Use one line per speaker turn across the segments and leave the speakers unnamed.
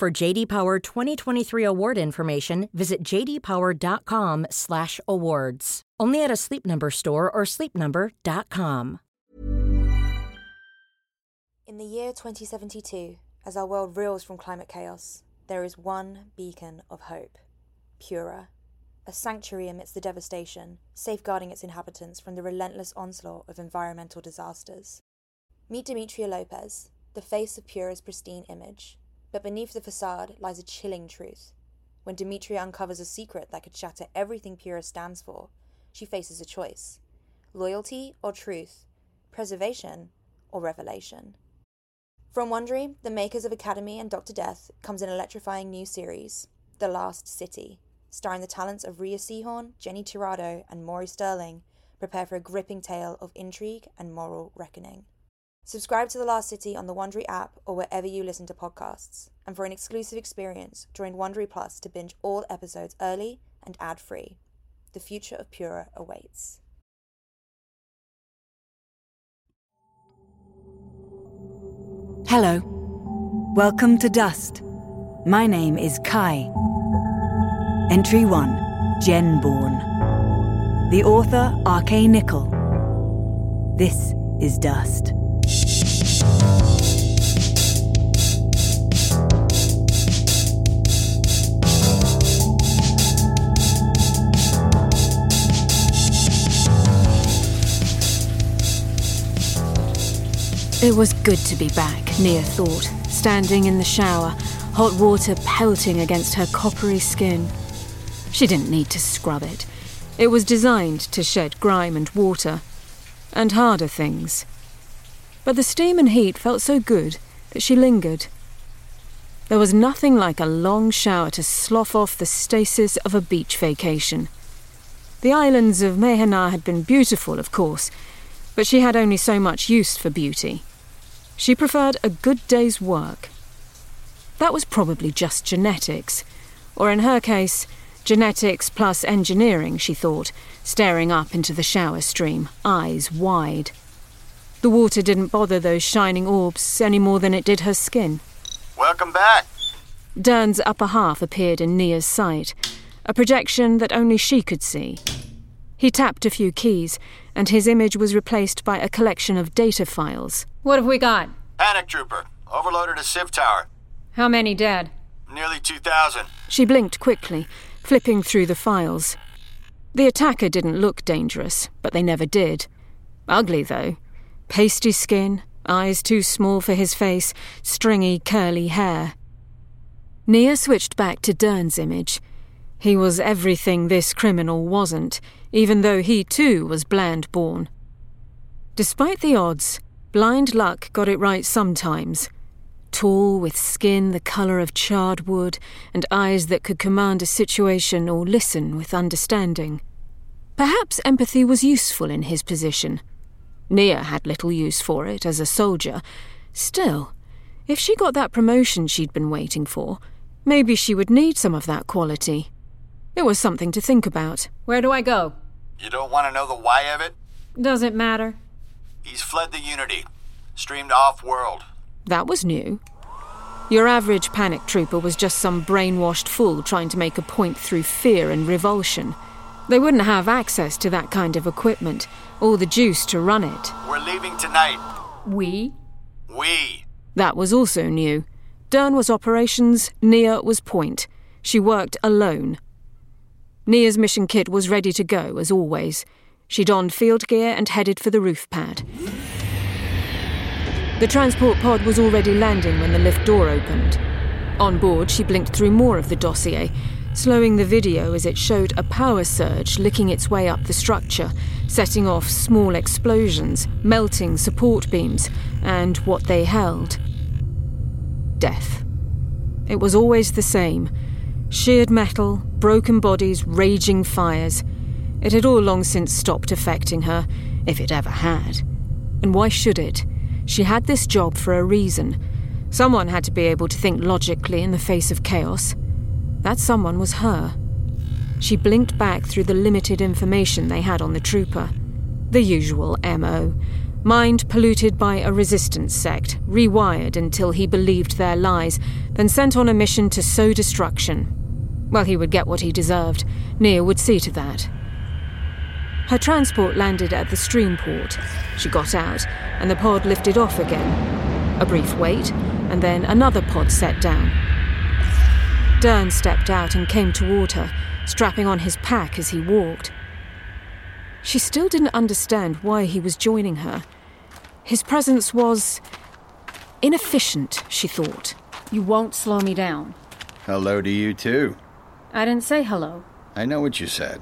For JD Power 2023 award information, visit jdpower.com/awards. Only at a Sleep Number store or sleepnumber.com.
In the year 2072, as our world reels from climate chaos, there is one beacon of hope Pura, a sanctuary amidst the devastation, safeguarding its inhabitants from the relentless onslaught of environmental disasters. Meet Demetria Lopez, the face of Pura's pristine image. But beneath the facade lies a chilling truth. When Demetria uncovers a secret that could shatter everything Pura stands for, she faces a choice loyalty or truth, preservation or revelation. From Wondery, the makers of Academy and Dr. Death, comes an electrifying new series, The Last City, starring the talents of Rhea Seehorn, Jenny Tirado, and Maury Sterling. Prepare for a gripping tale of intrigue and moral reckoning. Subscribe to The Last City on the Wondery app or wherever you listen to podcasts. And for an exclusive experience, join Wondery Plus to binge all episodes early and ad-free. The future of Pura awaits.
Hello. Welcome to Dust. My name is Kai. Entry 1 Genborn. The author, R.K. Nichol. This is Dust.
It was good to be back, Nia thought, standing in the shower, hot water pelting against her coppery skin. She didn't need to scrub it. It was designed to shed grime and water, and harder things. But the steam and heat felt so good that she lingered. There was nothing like a long shower to slough off the stasis of a beach vacation. The islands of Mehena had been beautiful, of course, but she had only so much use for beauty. She preferred a good day's work. That was probably just genetics, or in her case, genetics plus engineering, she thought, staring up into the shower stream, eyes wide. The water didn't bother those shining orbs any more than it did her skin.
Welcome back.
Dern's upper half appeared in Nia's sight, a projection that only she could see. He tapped a few keys, and his image was replaced by a collection of data files.
What have we got?
Panic Trooper. Overloaded a Civ tower.
How many dead?
Nearly 2,000.
She blinked quickly, flipping through the files. The attacker didn't look dangerous, but they never did. Ugly, though. Pasty skin, eyes too small for his face, stringy, curly hair. Nia switched back to Dern's image. He was everything this criminal wasn't, even though he too was bland born. Despite the odds, blind luck got it right sometimes. Tall, with skin the colour of charred wood, and eyes that could command a situation or listen with understanding. Perhaps empathy was useful in his position. Nia had little use for it as a soldier. Still, if she got that promotion she'd been waiting for, maybe she would need some of that quality. It was something to think about.
Where do I go?
You don't want to know the why of it?
Doesn't matter.
He's fled the Unity. Streamed off world.
That was new. Your average panic trooper was just some brainwashed fool trying to make a point through fear and revulsion. They wouldn't have access to that kind of equipment, or the juice to run it.
We're leaving tonight.
We?
We.
That was also new. Dern was operations, Nia was point. She worked alone. Nia's mission kit was ready to go, as always. She donned field gear and headed for the roof pad. The transport pod was already landing when the lift door opened. On board, she blinked through more of the dossier, slowing the video as it showed a power surge licking its way up the structure, setting off small explosions, melting support beams, and what they held death. It was always the same sheared metal, broken bodies, raging fires. It had all long since stopped affecting her, if it ever had. And why should it? She had this job for a reason. Someone had to be able to think logically in the face of chaos. That someone was her. She blinked back through the limited information they had on the trooper. The usual MO. Mind polluted by a resistance sect, rewired until he believed their lies, then sent on a mission to sow destruction. Well, he would get what he deserved. Nia would see to that. Her transport landed at the stream port. She got out, and the pod lifted off again. A brief wait, and then another pod set down. Dern stepped out and came toward her, strapping on his pack as he walked. She still didn't understand why he was joining her. His presence was inefficient, she thought.
You won't slow me down.
Hello to you, too.
I didn't say hello.
I know what you said.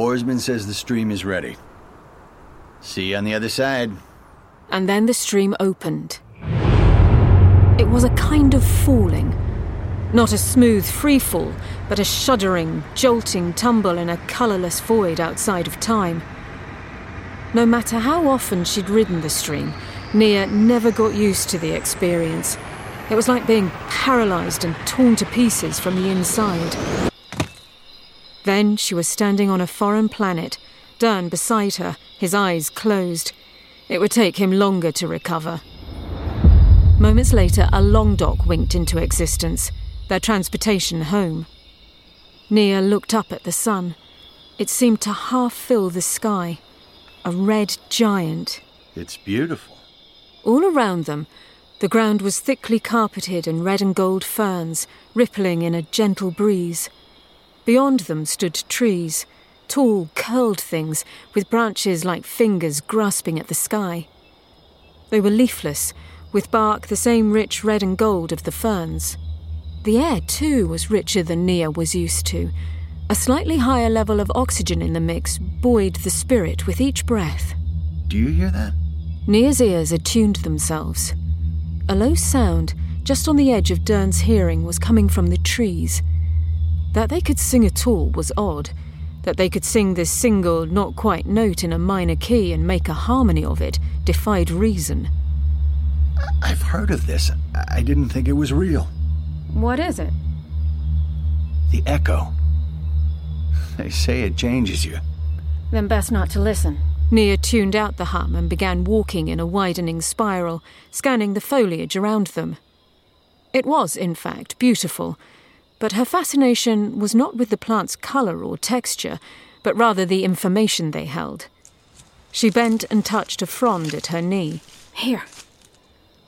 Oarsman says the stream is ready. See you on the other side.
And then the stream opened. It was a kind of falling. Not a smooth freefall, but a shuddering, jolting tumble in a colourless void outside of time. No matter how often she'd ridden the stream, Nia never got used to the experience. It was like being paralysed and torn to pieces from the inside. Then she was standing on a foreign planet, Dern beside her, his eyes closed. It would take him longer to recover. Moments later, a long dock winked into existence, their transportation home. Nia looked up at the sun. It seemed to half fill the sky. A red giant.
It's beautiful.
All around them, the ground was thickly carpeted in red and gold ferns, rippling in a gentle breeze. Beyond them stood trees, tall, curled things with branches like fingers grasping at the sky. They were leafless, with bark the same rich red and gold of the ferns. The air, too, was richer than Nia was used to. A slightly higher level of oxygen in the mix buoyed the spirit with each breath.
Do you hear that?
Nia's ears attuned themselves. A low sound, just on the edge of Dern's hearing, was coming from the trees. That they could sing at all was odd. That they could sing this single, not quite note in a minor key and make a harmony of it defied reason.
I've heard of this. I didn't think it was real.
What is it?
The echo. They say it changes you.
Then best not to listen.
Nia tuned out the hum and began walking in a widening spiral, scanning the foliage around them. It was, in fact, beautiful, but her fascination was not with the plant's colour or texture, but rather the information they held. She bent and touched a frond at her knee.
Here.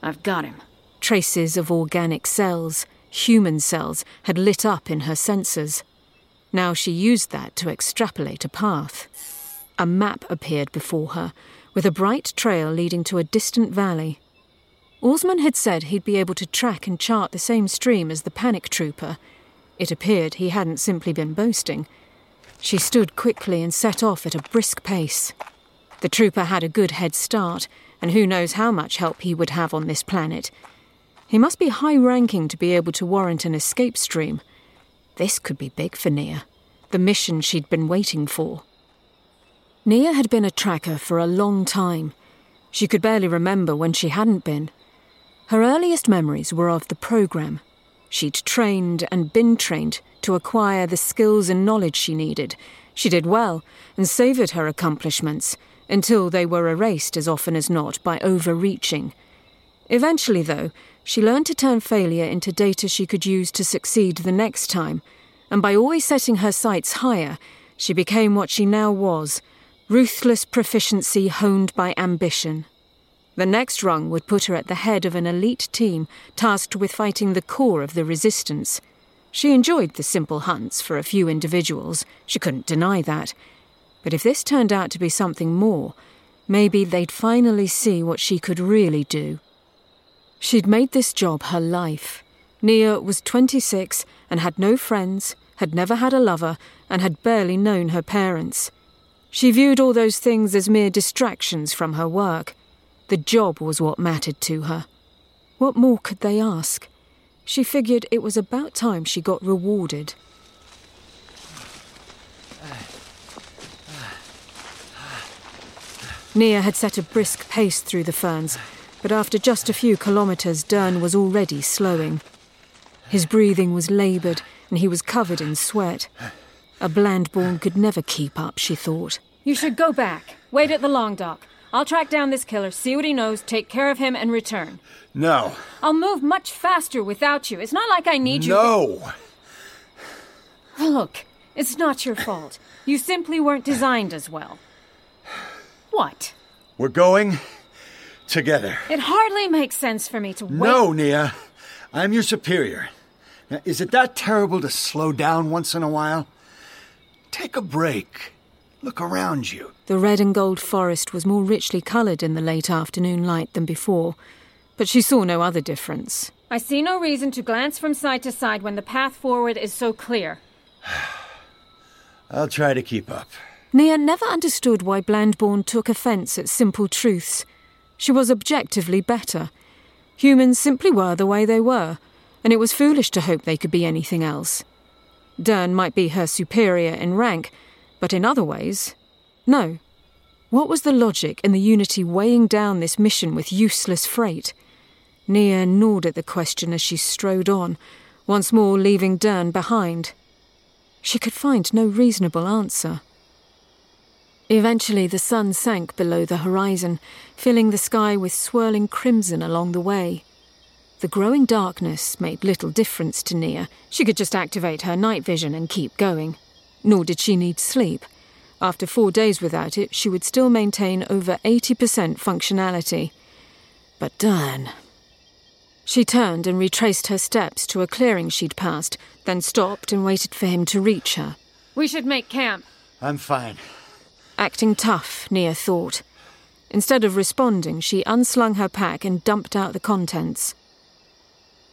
I've got him.
Traces of organic cells, human cells, had lit up in her sensors. Now she used that to extrapolate a path. A map appeared before her, with a bright trail leading to a distant valley. Oarsman had said he'd be able to track and chart the same stream as the panic trooper. It appeared he hadn't simply been boasting. She stood quickly and set off at a brisk pace. The trooper had a good head start, and who knows how much help he would have on this planet. He must be high ranking to be able to warrant an escape stream. This could be big for Nia, the mission she'd been waiting for. Nia had been a tracker for a long time. She could barely remember when she hadn't been. Her earliest memories were of the program. She'd trained and been trained to acquire the skills and knowledge she needed. She did well and savoured her accomplishments until they were erased as often as not by overreaching. Eventually, though, she learned to turn failure into data she could use to succeed the next time, and by always setting her sights higher, she became what she now was ruthless proficiency honed by ambition. The next rung would put her at the head of an elite team tasked with fighting the core of the resistance. She enjoyed the simple hunts for a few individuals, she couldn't deny that. But if this turned out to be something more, maybe they'd finally see what she could really do. She'd made this job her life. Nia was 26 and had no friends, had never had a lover, and had barely known her parents. She viewed all those things as mere distractions from her work. The job was what mattered to her. What more could they ask? She figured it was about time she got rewarded. Nia had set a brisk pace through the ferns, but after just a few kilometres, Dern was already slowing. His breathing was laboured, and he was covered in sweat. A Blandborn could never keep up, she thought.
You should go back. Wait at the long dock. I'll track down this killer, see what he knows, take care of him, and return.
No.
I'll move much faster without you. It's not like I need you.
No!
Look, it's not your fault. You simply weren't designed as well. What?
We're going together.
It hardly makes sense for me to wait.
No, Nia. I'm your superior. Now, is it that terrible to slow down once in a while? Take a break. Look around you.
The red and gold forest was more richly coloured in the late afternoon light than before, but she saw no other difference.
I see no reason to glance from side to side when the path forward is so clear.
I'll try to keep up.
Nia never understood why Blandborn took offence at simple truths. She was objectively better. Humans simply were the way they were, and it was foolish to hope they could be anything else. Dern might be her superior in rank, but in other ways, no. What was the logic in the Unity weighing down this mission with useless freight? Nia gnawed at the question as she strode on, once more leaving Dern behind. She could find no reasonable answer. Eventually, the sun sank below the horizon, filling the sky with swirling crimson along the way. The growing darkness made little difference to Nia. She could just activate her night vision and keep going. Nor did she need sleep. After four days without it, she would still maintain over 80% functionality. But Dern. She turned and retraced her steps to a clearing she'd passed, then stopped and waited for him to reach her.
We should make camp.
I'm fine.
Acting tough, Nia thought. Instead of responding, she unslung her pack and dumped out the contents.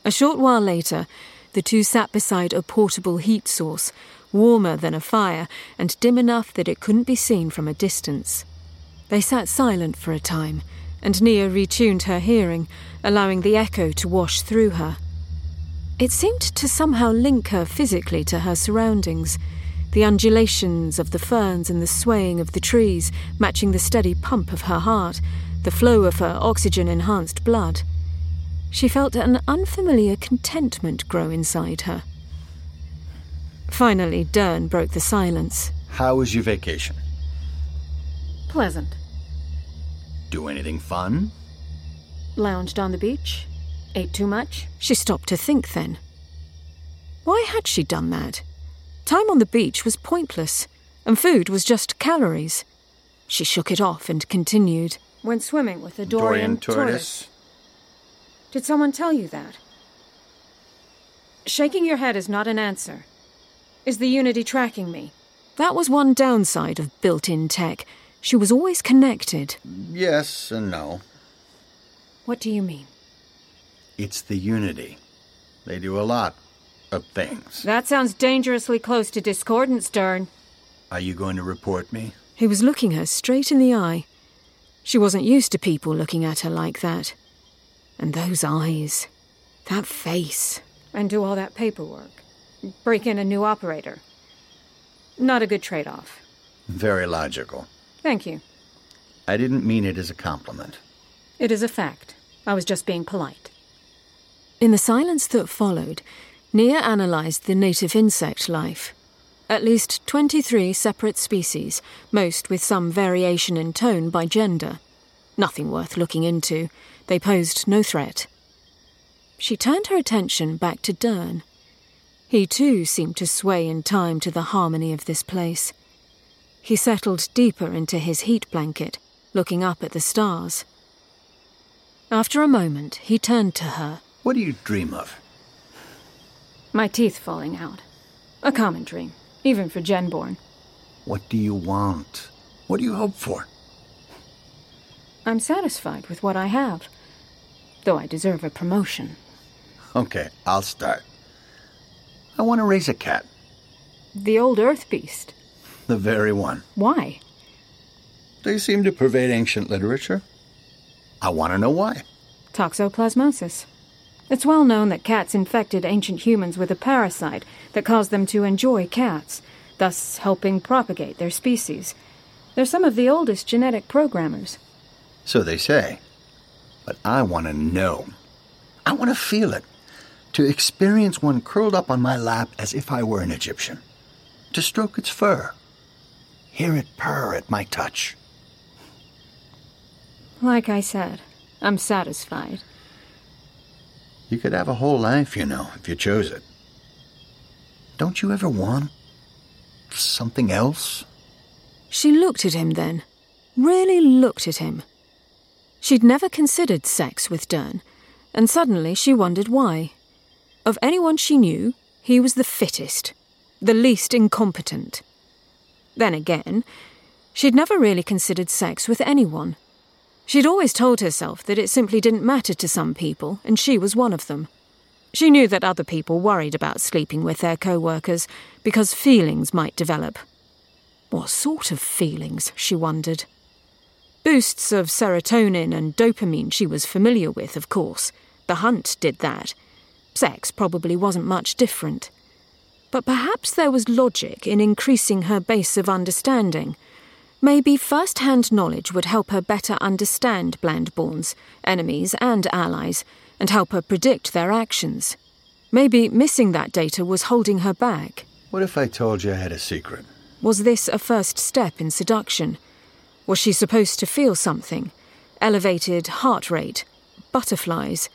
A short while later, the two sat beside a portable heat source, warmer than a fire and dim enough that it couldn't be seen from a distance. They sat silent for a time, and Nia retuned her hearing, allowing the echo to wash through her. It seemed to somehow link her physically to her surroundings, the undulations of the ferns and the swaying of the trees matching the steady pump of her heart, the flow of her oxygen enhanced blood. She felt an unfamiliar contentment grow inside her. Finally, Dern broke the silence.
How was your vacation?
Pleasant.
Do anything fun?
Lounged on the beach. Ate too much.
She stopped to think then. Why had she done that? Time on the beach was pointless, and food was just calories. She shook it off and continued.
Went swimming with a Dorian, tortoise. Did someone tell you that? Shaking your head is not an answer. Is the Unity tracking me?
That was one downside of built in tech. She was always connected.
Yes and no.
What do you mean?
It's the Unity. They do a lot of things.
That sounds dangerously close to discordance, Dern.
Are you going to report me?
He was looking her straight in the eye. She wasn't used to people looking at her like that. And those eyes. That face.
And do all that paperwork. Break in a new operator. Not a good trade off.
Very logical.
Thank you.
I didn't mean it as a compliment.
It is a fact. I was just being polite.
In the silence that followed, Nia analysed the native insect life. At least 23 separate species, most with some variation in tone by gender. Nothing worth looking into. They posed no threat. She turned her attention back to Dern. He too seemed to sway in time to the harmony of this place. He settled deeper into his heat blanket, looking up at the stars. After a moment, he turned to her.
What do you dream of?
My teeth falling out. A common dream, even for Genborn.
What do you want? What do you hope for?
I'm satisfied with what I have, though I deserve a promotion.
Okay, I'll start. I want to raise a cat.
The old Earth Beast.
The very one.
Why?
They seem to pervade ancient literature. I want to know why.
Toxoplasmosis. It's well known that cats infected ancient humans with a parasite that caused them to enjoy cats, thus helping propagate their species. They're some of the oldest genetic programmers.
So they say. But I want to know. I want to feel it. To experience one curled up on my lap as if I were an Egyptian. To stroke its fur. Hear it purr at my touch.
Like I said, I'm satisfied.
You could have a whole life, you know, if you chose it. Don't you ever want something else?
She looked at him then. Really looked at him. She'd never considered sex with Dern, and suddenly she wondered why. Of anyone she knew, he was the fittest, the least incompetent. Then again, she'd never really considered sex with anyone. She'd always told herself that it simply didn't matter to some people, and she was one of them. She knew that other people worried about sleeping with their co workers because feelings might develop. What sort of feelings, she wondered. Boosts of serotonin and dopamine she was familiar with, of course. The hunt did that. Sex probably wasn't much different. But perhaps there was logic in increasing her base of understanding Maybe first hand knowledge would help her better understand Blandborns, enemies, and allies, and help her predict their actions. Maybe missing that data was holding her back.
What if I told you I had a secret?
Was this a first step in seduction? Was she supposed to feel something? Elevated heart rate? Butterflies?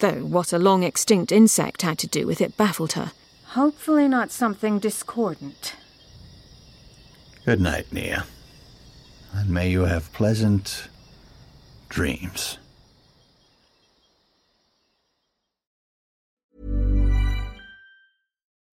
Though what a long extinct insect had to do with it baffled her.
Hopefully, not something discordant.
Good night, Nia and may you have pleasant dreams.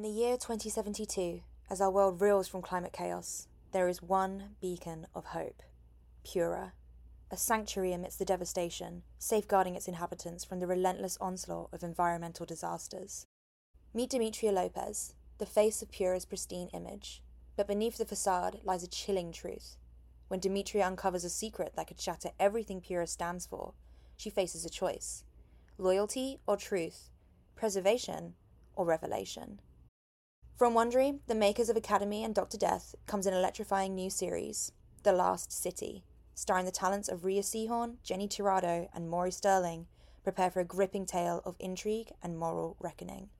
In the year 2072, as our world reels from climate chaos, there is one beacon of hope, Pura, a sanctuary amidst the devastation, safeguarding its inhabitants from the relentless onslaught of environmental disasters. Meet Demetria Lopez, the face of Pura's pristine image. But beneath the facade lies a chilling truth. When Demetria uncovers a secret that could shatter everything Pura stands for, she faces a choice loyalty or truth, preservation or revelation. From Wondery, the makers of Academy and Dr. Death, comes an electrifying new series, The Last City, starring the talents of Rhea Seehorn, Jenny Tirado, and Maury Sterling. Prepare for a gripping tale of intrigue and moral reckoning.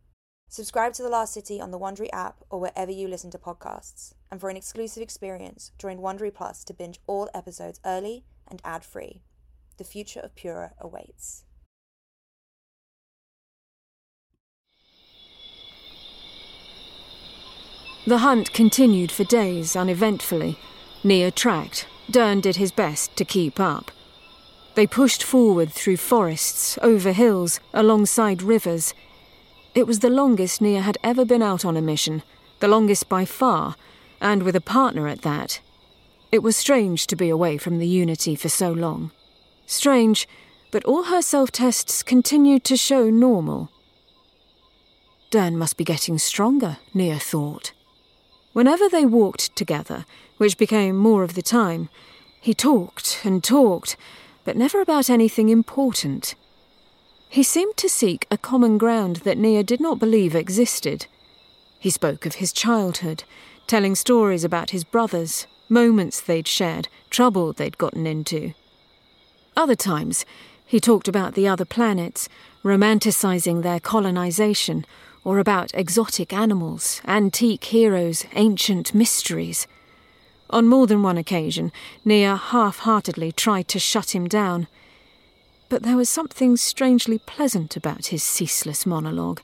Subscribe to The Last City on the Wondery app or wherever you listen to podcasts. And for an exclusive experience, join Wondery Plus to binge all episodes early and ad-free. The future of Pura awaits.
The hunt continued for days uneventfully. Nia tracked. Dern did his best to keep up. They pushed forward through forests, over hills, alongside rivers, it was the longest Nia had ever been out on a mission, the longest by far, and with a partner at that. It was strange to be away from the Unity for so long. Strange, but all her self tests continued to show normal. Dern must be getting stronger, Nia thought. Whenever they walked together, which became more of the time, he talked and talked, but never about anything important. He seemed to seek a common ground that Nia did not believe existed. He spoke of his childhood, telling stories about his brothers, moments they'd shared, trouble they'd gotten into. Other times, he talked about the other planets, romanticizing their colonization, or about exotic animals, antique heroes, ancient mysteries. On more than one occasion, Nia half heartedly tried to shut him down but there was something strangely pleasant about his ceaseless monologue.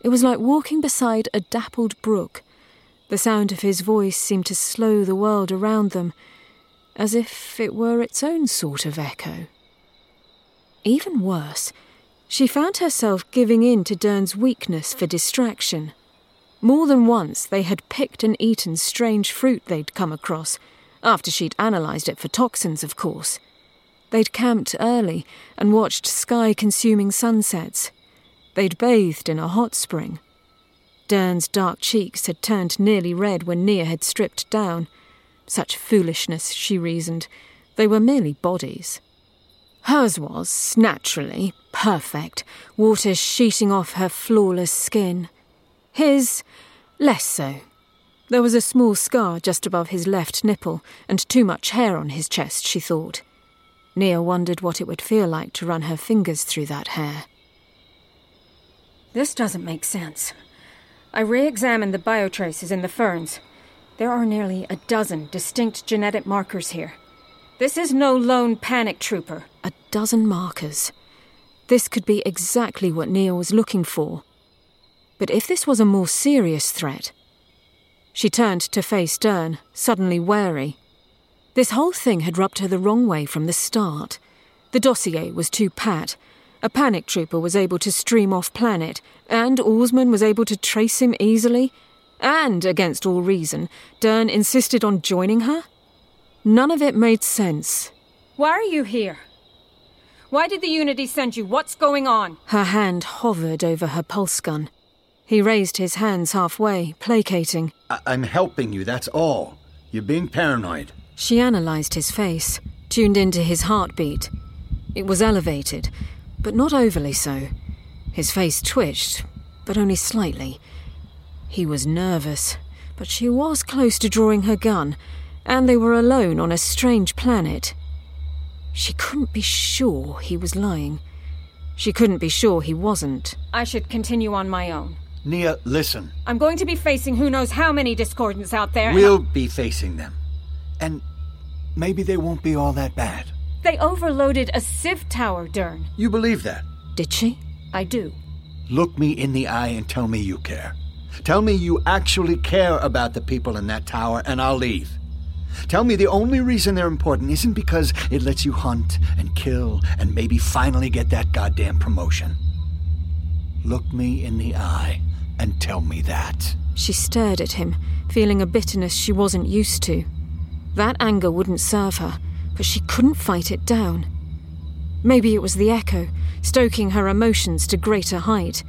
It was like walking beside a dappled brook. The sound of his voice seemed to slow the world around them, as if it were its own sort of echo. Even worse, she found herself giving in to Dern's weakness for distraction. More than once, they had picked and eaten strange fruit they'd come across, after she'd analysed it for toxins, of course. They'd camped early and watched sky consuming sunsets. They'd bathed in a hot spring. Dern's dark cheeks had turned nearly red when Nia had stripped down. Such foolishness, she reasoned. They were merely bodies. Hers was, naturally, perfect, water sheeting off her flawless skin. His, less so. There was a small scar just above his left nipple, and too much hair on his chest, she thought. Nia wondered what it would feel like to run her fingers through that hair.
This doesn't make sense. I re examined the biotraces in the ferns. There are nearly a dozen distinct genetic markers here. This is no lone panic trooper.
A dozen markers. This could be exactly what Nia was looking for. But if this was a more serious threat. She turned to face Dern, suddenly wary. This whole thing had rubbed her the wrong way from the start. The dossier was too pat. A panic trooper was able to stream off planet, and Oarsman was able to trace him easily. And, against all reason, Dern insisted on joining her? None of it made sense.
Why are you here? Why did the Unity send you? What's going on?
Her hand hovered over her pulse gun. He raised his hands halfway, placating.
I- I'm helping you, that's all. You're being paranoid.
She analysed his face, tuned into his heartbeat. It was elevated, but not overly so. His face twitched, but only slightly. He was nervous, but she was close to drawing her gun, and they were alone on a strange planet. She couldn't be sure he was lying. She couldn't be sure he wasn't.
I should continue on my own.
Nia, listen.
I'm going to be facing who knows how many discordants out there.
We'll be facing them. And maybe they won't be all that bad.
They overloaded a Civ tower, Dern.
You believe that?
Did she?
I do.
Look me in the eye and tell me you care. Tell me you actually care about the people in that tower, and I'll leave. Tell me the only reason they're important isn't because it lets you hunt and kill and maybe finally get that goddamn promotion. Look me in the eye and tell me that.
She stared at him, feeling a bitterness she wasn't used to. That anger wouldn't serve her, but she couldn't fight it down. Maybe it was the echo, stoking her emotions to greater height.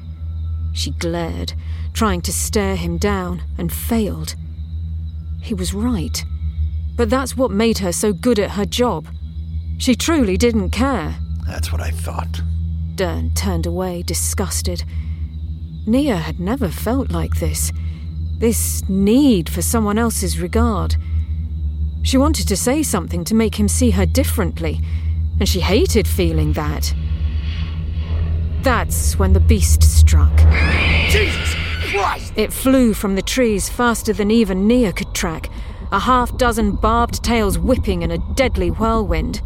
She glared, trying to stare him down, and failed. He was right. But that's what made her so good at her job. She truly didn't care.
That's what I thought.
Dern turned away, disgusted. Nia had never felt like this. This need for someone else's regard. She wanted to say something to make him see her differently, and she hated feeling that. That's when the beast struck.
Jesus Christ!
It flew from the trees faster than even Nia could track, a half dozen barbed tails whipping in a deadly whirlwind.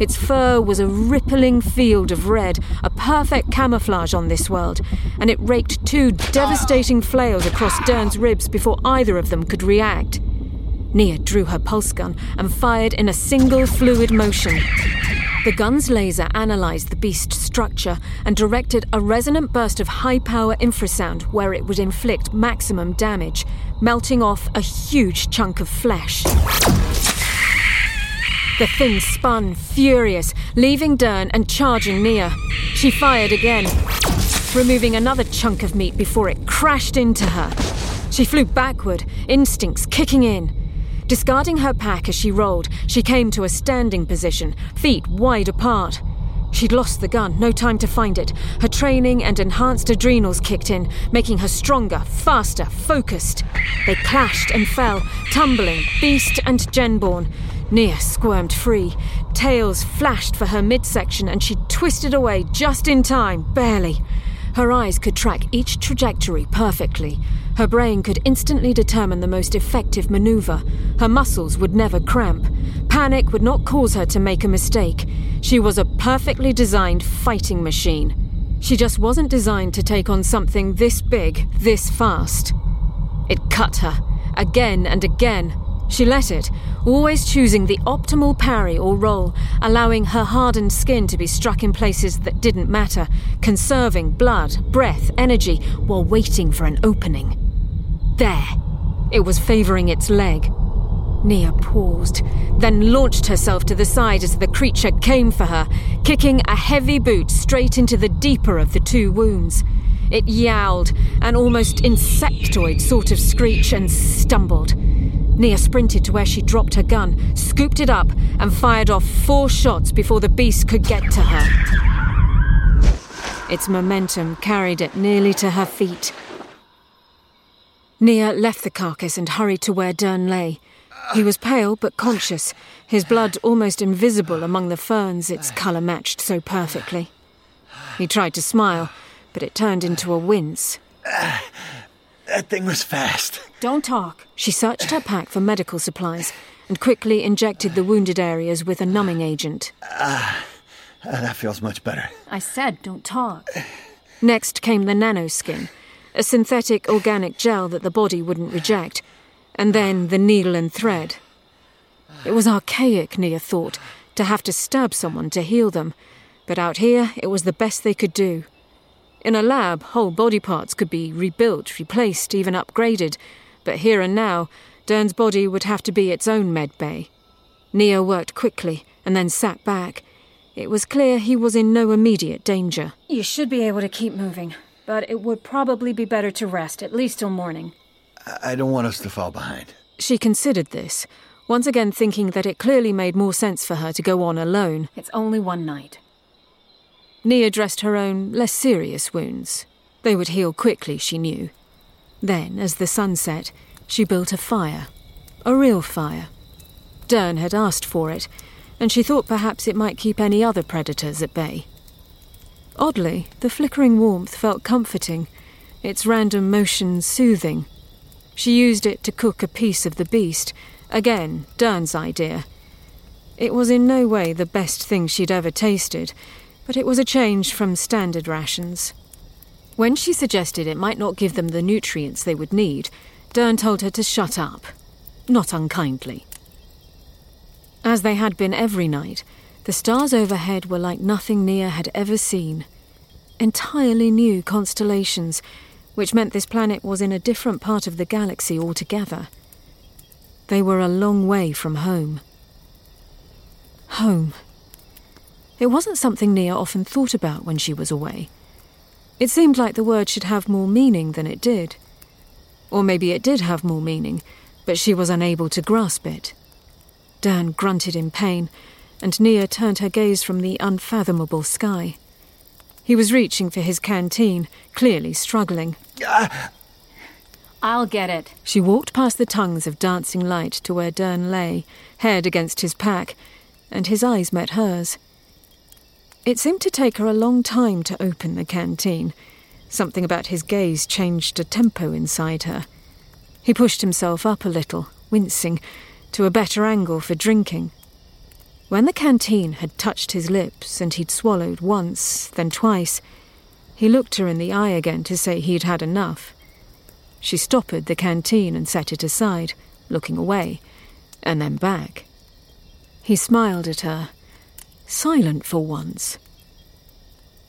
Its fur was a rippling field of red, a perfect camouflage on this world, and it raked two devastating flails across Dern's ribs before either of them could react. Nia drew her pulse gun and fired in a single fluid motion. The gun's laser analysed the beast's structure and directed a resonant burst of high power infrasound where it would inflict maximum damage, melting off a huge chunk of flesh. The thing spun, furious, leaving Dern and charging Nia. She fired again, removing another chunk of meat before it crashed into her. She flew backward, instincts kicking in. Discarding her pack as she rolled, she came to a standing position, feet wide apart. She'd lost the gun, no time to find it. Her training and enhanced adrenals kicked in, making her stronger, faster, focused. They clashed and fell, tumbling, beast and genborn. Nia squirmed free. Tails flashed for her midsection and she twisted away just in time, barely. Her eyes could track each trajectory perfectly. Her brain could instantly determine the most effective maneuver. Her muscles would never cramp. Panic would not cause her to make a mistake. She was a perfectly designed fighting machine. She just wasn't designed to take on something this big, this fast. It cut her, again and again. She let it, always choosing the optimal parry or roll, allowing her hardened skin to be struck in places that didn't matter, conserving blood, breath, energy, while waiting for an opening. There. It was favouring its leg. Nia paused, then launched herself to the side as the creature came for her, kicking a heavy boot straight into the deeper of the two wounds. It yowled, an almost insectoid sort of screech, and stumbled. Nia sprinted to where she dropped her gun, scooped it up, and fired off four shots before the beast could get to her. Its momentum carried it nearly to her feet. Nia left the carcass and hurried to where Dern lay. He was pale but conscious, his blood almost invisible among the ferns its colour matched so perfectly. He tried to smile, but it turned into a wince.
That thing was fast.
Don't talk. She searched her pack for medical supplies and quickly injected the wounded areas with a numbing agent.
Ah, uh, that feels much better.
I said don't talk.
Next came the nanoskin, a synthetic organic gel that the body wouldn't reject, and then the needle and thread. It was archaic, Nia thought, to have to stab someone to heal them, but out here it was the best they could do. In a lab, whole body parts could be rebuilt, replaced, even upgraded, but here and now, Dern's body would have to be its own med bay. Nia worked quickly and then sat back. It was clear he was in no immediate danger.
You should be able to keep moving, but it would probably be better to rest, at least till morning.
I don't want us to fall behind.
She considered this, once again thinking that it clearly made more sense for her to go on alone.
It's only one night.
Nia dressed her own, less serious wounds. They would heal quickly, she knew. Then, as the sun set, she built a fire. A real fire. Dern had asked for it, and she thought perhaps it might keep any other predators at bay. Oddly, the flickering warmth felt comforting, its random motion soothing. She used it to cook a piece of the beast, again, Dern's idea. It was in no way the best thing she'd ever tasted, but it was a change from standard rations. When she suggested it might not give them the nutrients they would need, Dern told her to shut up, not unkindly. As they had been every night, the stars overhead were like nothing Nia had ever seen. Entirely new constellations, which meant this planet was in a different part of the galaxy altogether. They were a long way from home. Home. It wasn't something Nia often thought about when she was away. It seemed like the word should have more meaning than it did. Or maybe it did have more meaning, but she was unable to grasp it. Dern grunted in pain, and Nia turned her gaze from the unfathomable sky. He was reaching for his canteen, clearly struggling.
I'll get it.
She walked past the tongues of dancing light to where Dern lay, head against his pack, and his eyes met hers. It seemed to take her a long time to open the canteen. Something about his gaze changed a tempo inside her. He pushed himself up a little, wincing, to a better angle for drinking. When the canteen had touched his lips and he'd swallowed once, then twice, he looked her in the eye again to say he'd had enough. She stoppered the canteen and set it aside, looking away, and then back. He smiled at her, silent for once.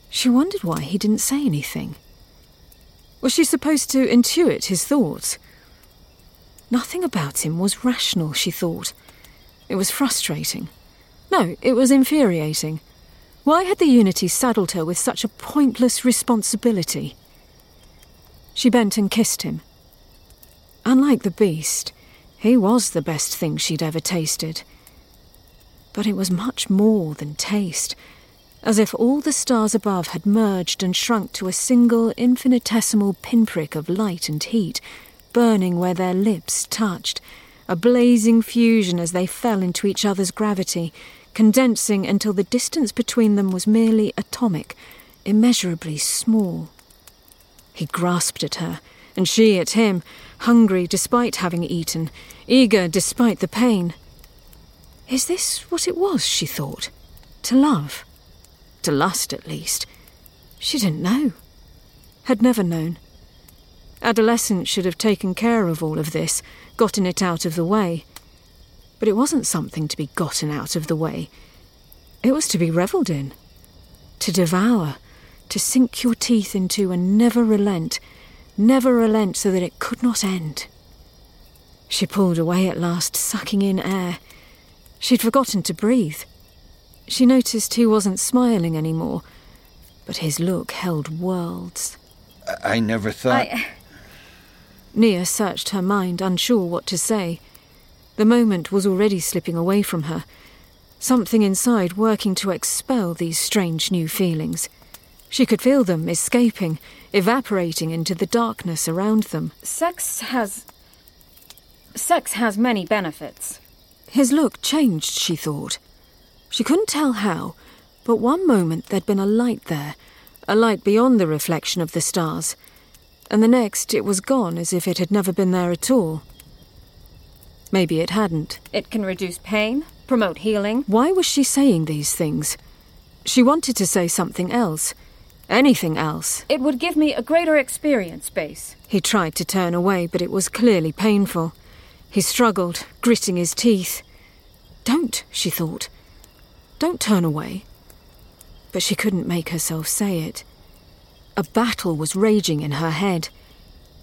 She wondered why he didn't say anything. Was she supposed to intuit his thoughts? Nothing about him was rational, she thought. It was frustrating. No, it was infuriating. Why had the Unity saddled her with such a pointless responsibility? She bent and kissed him. Unlike the beast, he was the best thing she'd ever tasted. But it was much more than taste, as if all the stars above had merged and shrunk to a single infinitesimal pinprick of light and heat, burning where their lips touched, a blazing fusion as they fell into each other's gravity, condensing until the distance between them was merely atomic, immeasurably small. He grasped at her, and she at him, hungry despite having eaten, eager despite the pain. Is this what it was, she thought? To love? To lust, at least. She didn't know. Had never known. Adolescence should have taken care of all of this, gotten it out of the way. But it wasn't something to be gotten out of the way. It was to be revelled in, to devour, to sink your teeth into and never relent, never relent so that it could not end. She pulled away at last, sucking in air. She'd forgotten to breathe. She noticed he wasn't smiling anymore, but his look held worlds.
I never thought. I...
Nia searched her mind, unsure what to say. The moment was already slipping away from her, something inside working to expel these strange new feelings. She could feel them escaping, evaporating into the darkness around them.
Sex has. Sex has many benefits.
His look changed, she thought. She couldn't tell how, but one moment there'd been a light there, a light beyond the reflection of the stars, and the next it was gone as if it had never been there at all. Maybe it hadn't.
It can reduce pain, promote healing.
Why was she saying these things? She wanted to say something else. Anything else.
It would give me a greater experience base.
He tried to turn away, but it was clearly painful. He struggled, gritting his teeth. Don't, she thought. Don't turn away. But she couldn't make herself say it. A battle was raging in her head,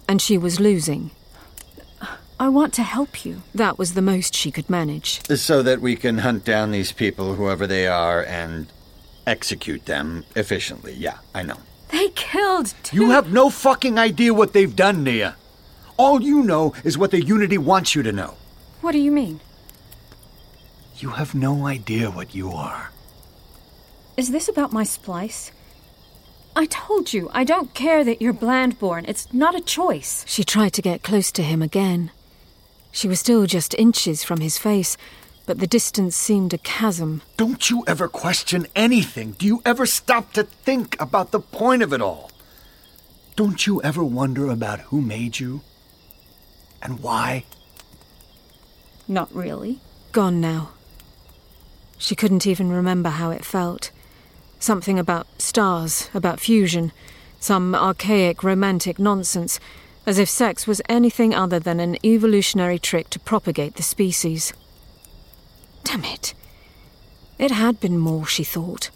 and she was losing.
I want to help you.
That was the most she could manage.
So that we can hunt down these people, whoever they are, and execute them efficiently. Yeah, I know.
They killed two.
You have no fucking idea what they've done, Nia. All you know is what the Unity wants you to know.
What do you mean?
You have no idea what you are.
Is this about my splice? I told you, I don't care that you're blandborn. It's not a choice.
She tried to get close to him again. She was still just inches from his face, but the distance seemed a chasm.
Don't you ever question anything? Do you ever stop to think about the point of it all? Don't you ever wonder about who made you? And why?
Not really.
Gone now. She couldn't even remember how it felt. Something about stars, about fusion, some archaic romantic nonsense as if sex was anything other than an evolutionary trick to propagate the species. Damn it. It had been more, she thought.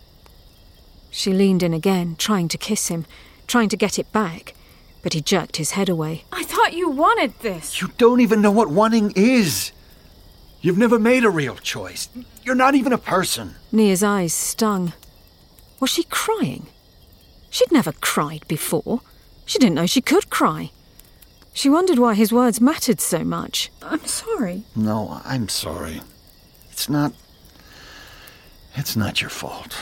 She leaned in again, trying to kiss him, trying to get it back, but he jerked his head away.
I thought you wanted this.
You don't even know what wanting is. You've never made a real choice. You're not even a person.
Nia's eyes stung. Was she crying? She'd never cried before. She didn't know she could cry. She wondered why his words mattered so much.
I'm sorry.
No, I'm sorry. It's not. It's not your fault.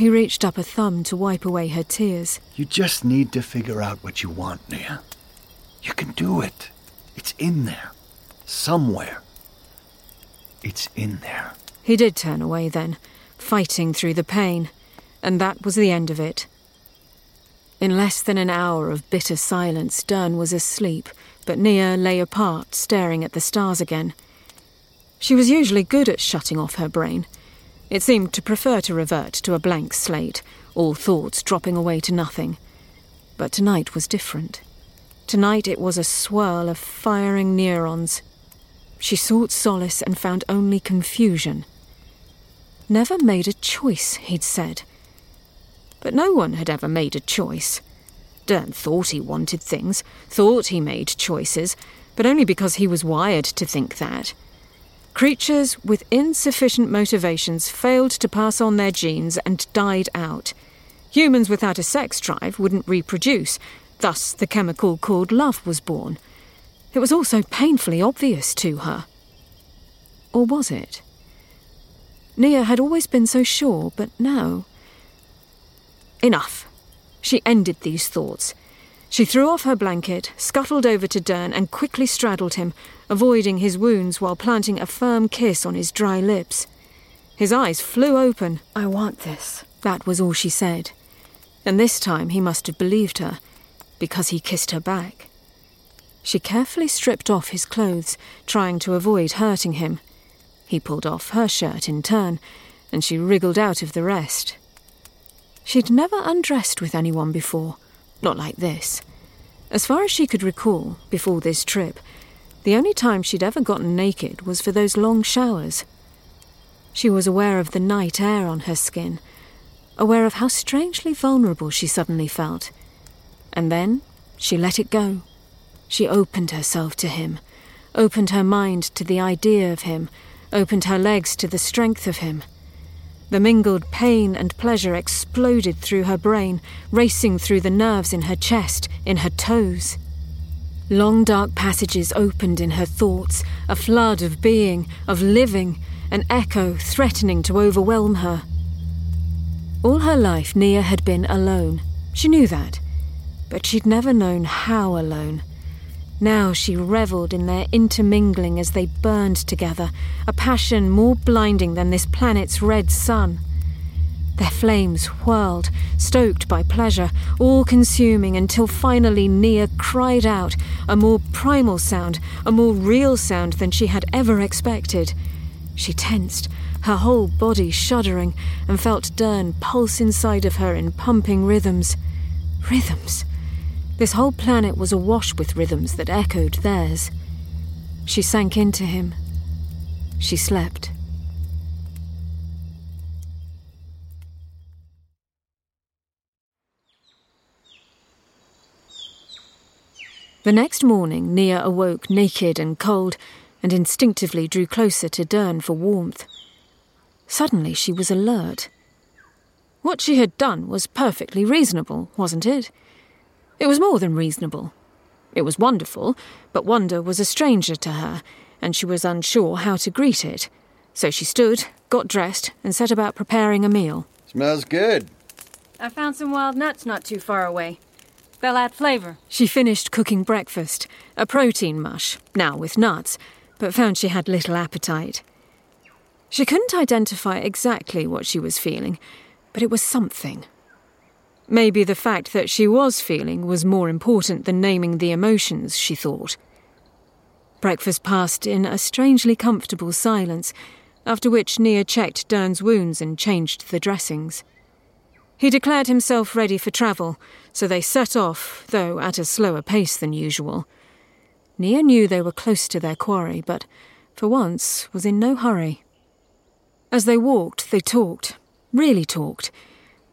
He reached up a thumb to wipe away her tears.
You just need to figure out what you want, Nia. You can do it. It's in there. Somewhere. It's in there.
He did turn away then, fighting through the pain, and that was the end of it. In less than an hour of bitter silence, Dern was asleep, but Nia lay apart, staring at the stars again. She was usually good at shutting off her brain. It seemed to prefer to revert to a blank slate, all thoughts dropping away to nothing. But tonight was different. Tonight it was a swirl of firing neurons. She sought solace and found only confusion. Never made a choice, he'd said. But no one had ever made a choice. Dern thought he wanted things, thought he made choices, but only because he was wired to think that. Creatures with insufficient motivations failed to pass on their genes and died out. Humans without a sex drive wouldn't reproduce, thus, the chemical called love was born. It was also painfully obvious to her. Or was it? Nia had always been so sure, but now. Enough. She ended these thoughts. She threw off her blanket, scuttled over to Dern, and quickly straddled him, avoiding his wounds while planting a firm kiss on his dry lips. His eyes flew open.
I want this.
That was all she said. And this time he must have believed her, because he kissed her back. She carefully stripped off his clothes, trying to avoid hurting him. He pulled off her shirt in turn, and she wriggled out of the rest. She'd never undressed with anyone before, not like this. As far as she could recall, before this trip, The only time she'd ever gotten naked was for those long showers. She was aware of the night air on her skin, aware of how strangely vulnerable she suddenly felt. And then she let it go. She opened herself to him, opened her mind to the idea of him, opened her legs to the strength of him. The mingled pain and pleasure exploded through her brain, racing through the nerves in her chest, in her toes. Long dark passages opened in her thoughts, a flood of being, of living, an echo threatening to overwhelm her. All her life, Nia had been alone. She knew that. But she'd never known how alone. Now she revelled in their intermingling as they burned together, a passion more blinding than this planet's red sun. Their flames whirled, stoked by pleasure, all consuming until finally Nia cried out, a more primal sound, a more real sound than she had ever expected. She tensed, her whole body shuddering, and felt Dern pulse inside of her in pumping rhythms. Rhythms. This whole planet was awash with rhythms that echoed theirs. She sank into him. She slept. The next morning, Nia awoke naked and cold and instinctively drew closer to Dern for warmth. Suddenly, she was alert. What she had done was perfectly reasonable, wasn't it? It was more than reasonable. It was wonderful, but wonder was a stranger to her, and she was unsure how to greet it. So she stood, got dressed, and set about preparing a meal.
Smells good.
I found some wild nuts not too far away. They'll add flavour.
She finished cooking breakfast, a protein mush, now with nuts, but found she had little appetite. She couldn't identify exactly what she was feeling, but it was something. Maybe the fact that she was feeling was more important than naming the emotions, she thought. Breakfast passed in a strangely comfortable silence, after which Nia checked Dern's wounds and changed the dressings. He declared himself ready for travel, so they set off, though at a slower pace than usual. Nia knew they were close to their quarry, but for once was in no hurry. As they walked, they talked, really talked.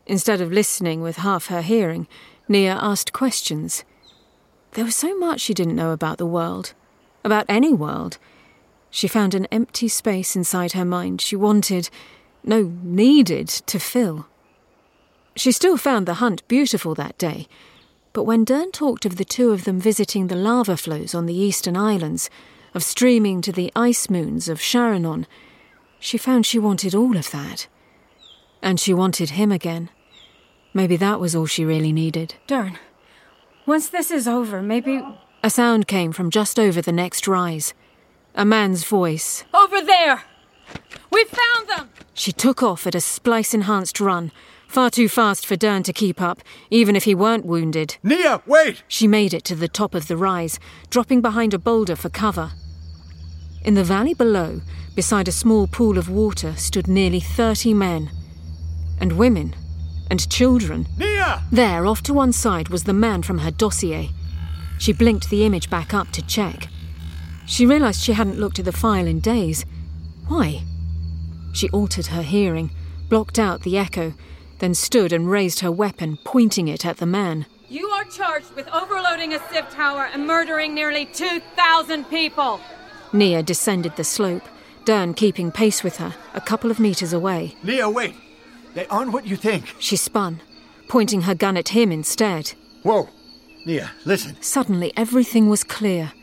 Instead of listening with half her hearing, Nia asked questions. There was so much she didn't know about the world, about any world. She found an empty space inside her mind she wanted, no, needed to fill. She still found the hunt beautiful that day, but when Dern talked of the two of them visiting the lava flows on the eastern islands, of streaming to the ice moons of Sharanon, she found she wanted all of that. And she wanted him again. Maybe that was all she really needed.
Dern, once this is over, maybe.
A sound came from just over the next rise. A man's voice.
Over there! We found them!
She took off at a splice enhanced run, far too fast for Dern to keep up, even if he weren't wounded.
Nia, wait!
She made it to the top of the rise, dropping behind a boulder for cover. In the valley below, beside a small pool of water, stood nearly 30 men. And women. And children.
Nia!
There, off to one side, was the man from her dossier. She blinked the image back up to check. She realised she hadn't looked at the file in days. Why? She altered her hearing, blocked out the echo, then stood and raised her weapon, pointing it at the man.
You are charged with overloading a Civ tower and murdering nearly 2,000 people!
Nia descended the slope, Dern keeping pace with her, a couple of metres away.
Nia, wait! They aren't what you think.
She spun, pointing her gun at him instead.
Whoa! Nia, listen.
Suddenly, everything was clear.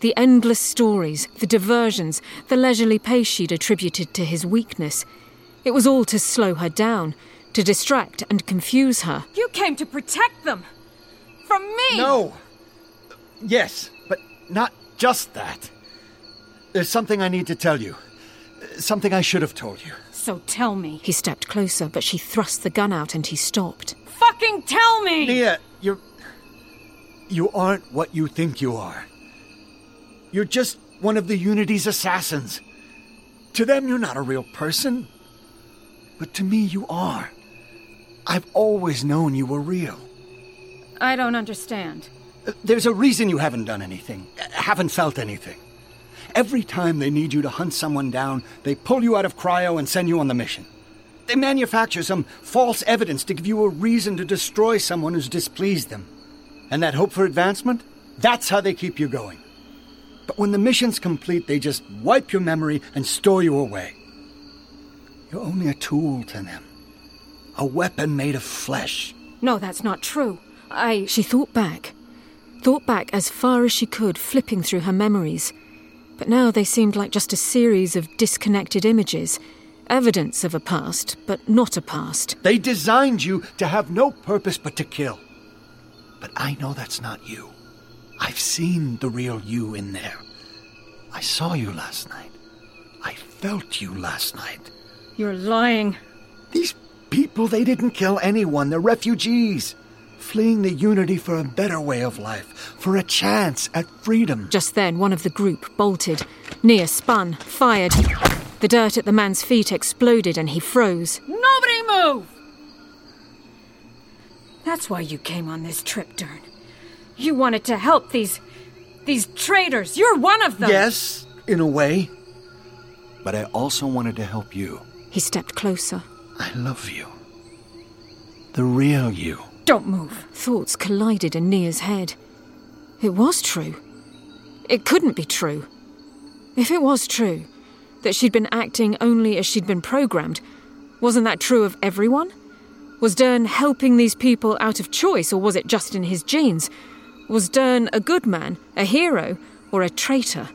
The endless stories, the diversions, the leisurely pace she'd attributed to his weakness. It was all to slow her down, to distract and confuse her.
You came to protect them! From me!
No! Yes, but not just that. There's something I need to tell you. Something I should have told you.
So tell me.
He stepped closer, but she thrust the gun out and he stopped.
Fucking tell me!
Nia, you're. You aren't what you think you are. You're just one of the Unity's assassins. To them, you're not a real person. But to me, you are. I've always known you were real.
I don't understand.
There's a reason you haven't done anything, haven't felt anything. Every time they need you to hunt someone down, they pull you out of cryo and send you on the mission. They manufacture some false evidence to give you a reason to destroy someone who's displeased them. And that hope for advancement? That's how they keep you going. But when the mission's complete, they just wipe your memory and store you away. You're only a tool to them. A weapon made of flesh.
No, that's not true. I.
She thought back. Thought back as far as she could, flipping through her memories. But now they seemed like just a series of disconnected images. Evidence of a past, but not a past.
They designed you to have no purpose but to kill. But I know that's not you. I've seen the real you in there. I saw you last night. I felt you last night.
You're lying.
These people, they didn't kill anyone. They're refugees. Fleeing the Unity for a better way of life, for a chance at freedom.
Just then, one of the group bolted. Nia spun, fired. The dirt at the man's feet exploded and he froze.
Nobody move! That's why you came on this trip, Dern. You wanted to help these. these traitors. You're one of them!
Yes, in a way. But I also wanted to help you.
He stepped closer.
I love you. The real you.
Don't move.
Thoughts collided in Nia's head. It was true. It couldn't be true. If it was true, that she'd been acting only as she'd been programmed, wasn't that true of everyone? Was Dern helping these people out of choice, or was it just in his genes? Was Dern a good man, a hero, or a traitor?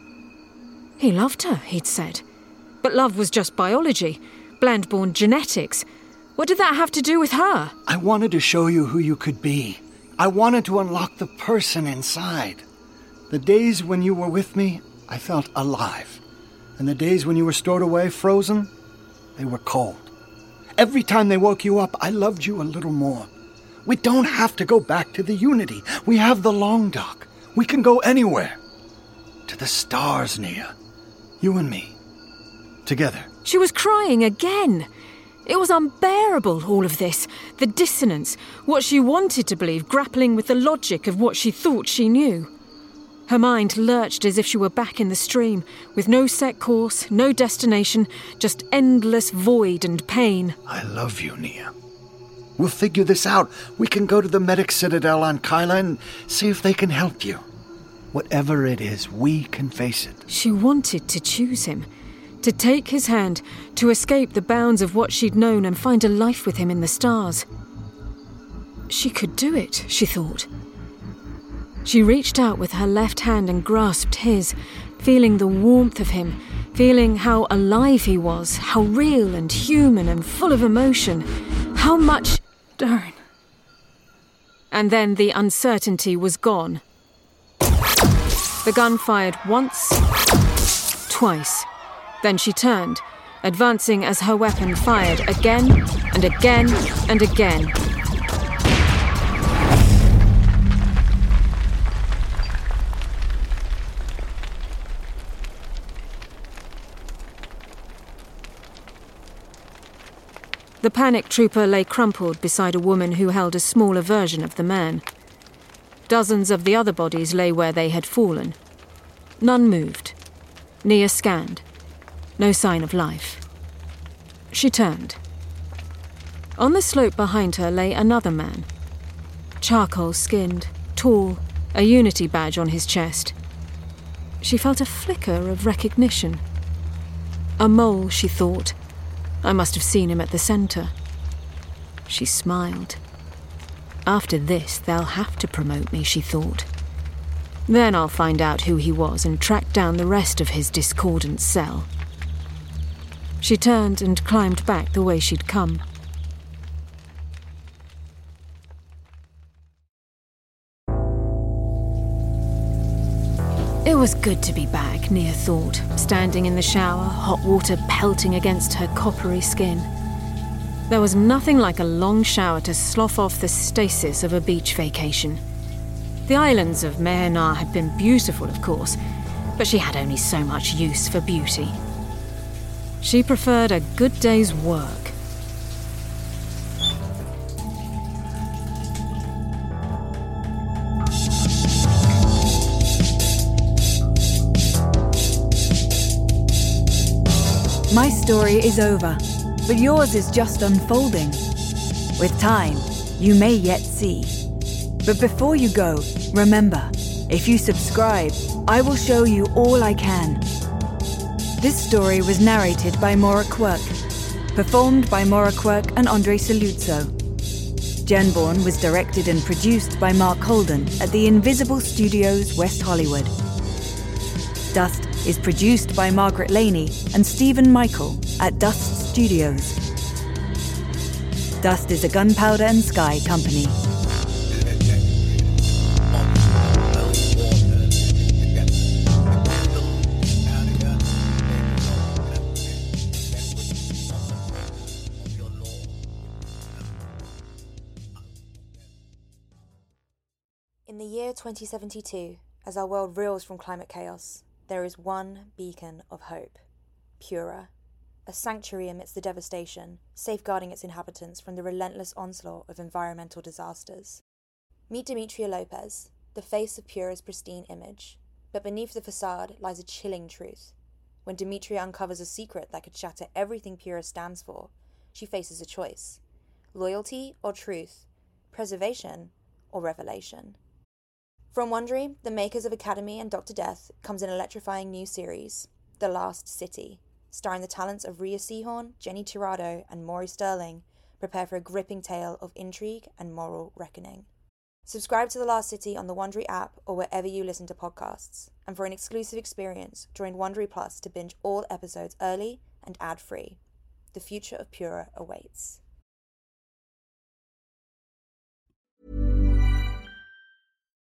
He loved her, he'd said. But love was just biology, bland born genetics. What did that have to do with her?
I wanted to show you who you could be. I wanted to unlock the person inside. The days when you were with me, I felt alive. And the days when you were stored away, frozen, they were cold. Every time they woke you up, I loved you a little more. We don't have to go back to the Unity. We have the long dock. We can go anywhere. To the stars, Nia. You and me. Together.
She was crying again. It was unbearable, all of this. The dissonance, what she wanted to believe, grappling with the logic of what she thought she knew. Her mind lurched as if she were back in the stream, with no set course, no destination, just endless void and pain.
I love you, Nia. We'll figure this out. We can go to the medic citadel on Kyla and see if they can help you. Whatever it is, we can face it.
She wanted to choose him, to take his hand, to escape the bounds of what she'd known and find a life with him in the stars. She could do it, she thought. She reached out with her left hand and grasped his, feeling the warmth of him, feeling how alive he was, how real and human and full of emotion, how much.
Dern.
And then the uncertainty was gone. The gun fired once, twice. Then she turned, advancing as her weapon fired again and again and again. The panic trooper lay crumpled beside a woman who held a smaller version of the man. Dozens of the other bodies lay where they had fallen. None moved. Nia scanned. No sign of life. She turned. On the slope behind her lay another man. Charcoal skinned, tall, a unity badge on his chest. She felt a flicker of recognition. A mole, she thought. I must have seen him at the centre. She smiled. After this, they'll have to promote me, she thought. Then I'll find out who he was and track down the rest of his discordant cell. She turned and climbed back the way she'd come. It was good to be back, Nia thought, standing in the shower, hot water pelting against her coppery skin. There was nothing like a long shower to slough off the stasis of a beach vacation. The islands of Mehenar had been beautiful, of course, but she had only so much use for beauty. She preferred a good day's work.
My story is over, but yours is just unfolding. With time, you may yet see. But before you go, remember if you subscribe, I will show you all I can. This story was narrated by Maura Quirk, performed by Maura Quirk and Andre Saluzzo. Genborn was directed and produced by Mark Holden at the Invisible Studios, West Hollywood. Dust is produced by Margaret Laney and Stephen Michael at Dust Studios. Dust is a Gunpowder and Sky company.
2072, as our world reels from climate chaos, there is one beacon of hope Pura, a sanctuary amidst the devastation, safeguarding its inhabitants from the relentless onslaught of environmental disasters. Meet Demetria Lopez, the face of Pura's pristine image. But beneath the facade lies a chilling truth. When Demetria uncovers a secret that could shatter everything Pura stands for, she faces a choice loyalty or truth, preservation or revelation. From Wondery, the makers of Academy and Dr. Death, comes an electrifying new series, The Last City, starring the talents of Rhea Seehorn, Jenny Tirado, and Maury Sterling. Prepare for a gripping tale of intrigue and moral reckoning. Subscribe to The Last City on the Wondery app or wherever you listen to podcasts. And for an exclusive experience, join Wondery Plus to binge all episodes early and ad-free. The future of Pura awaits.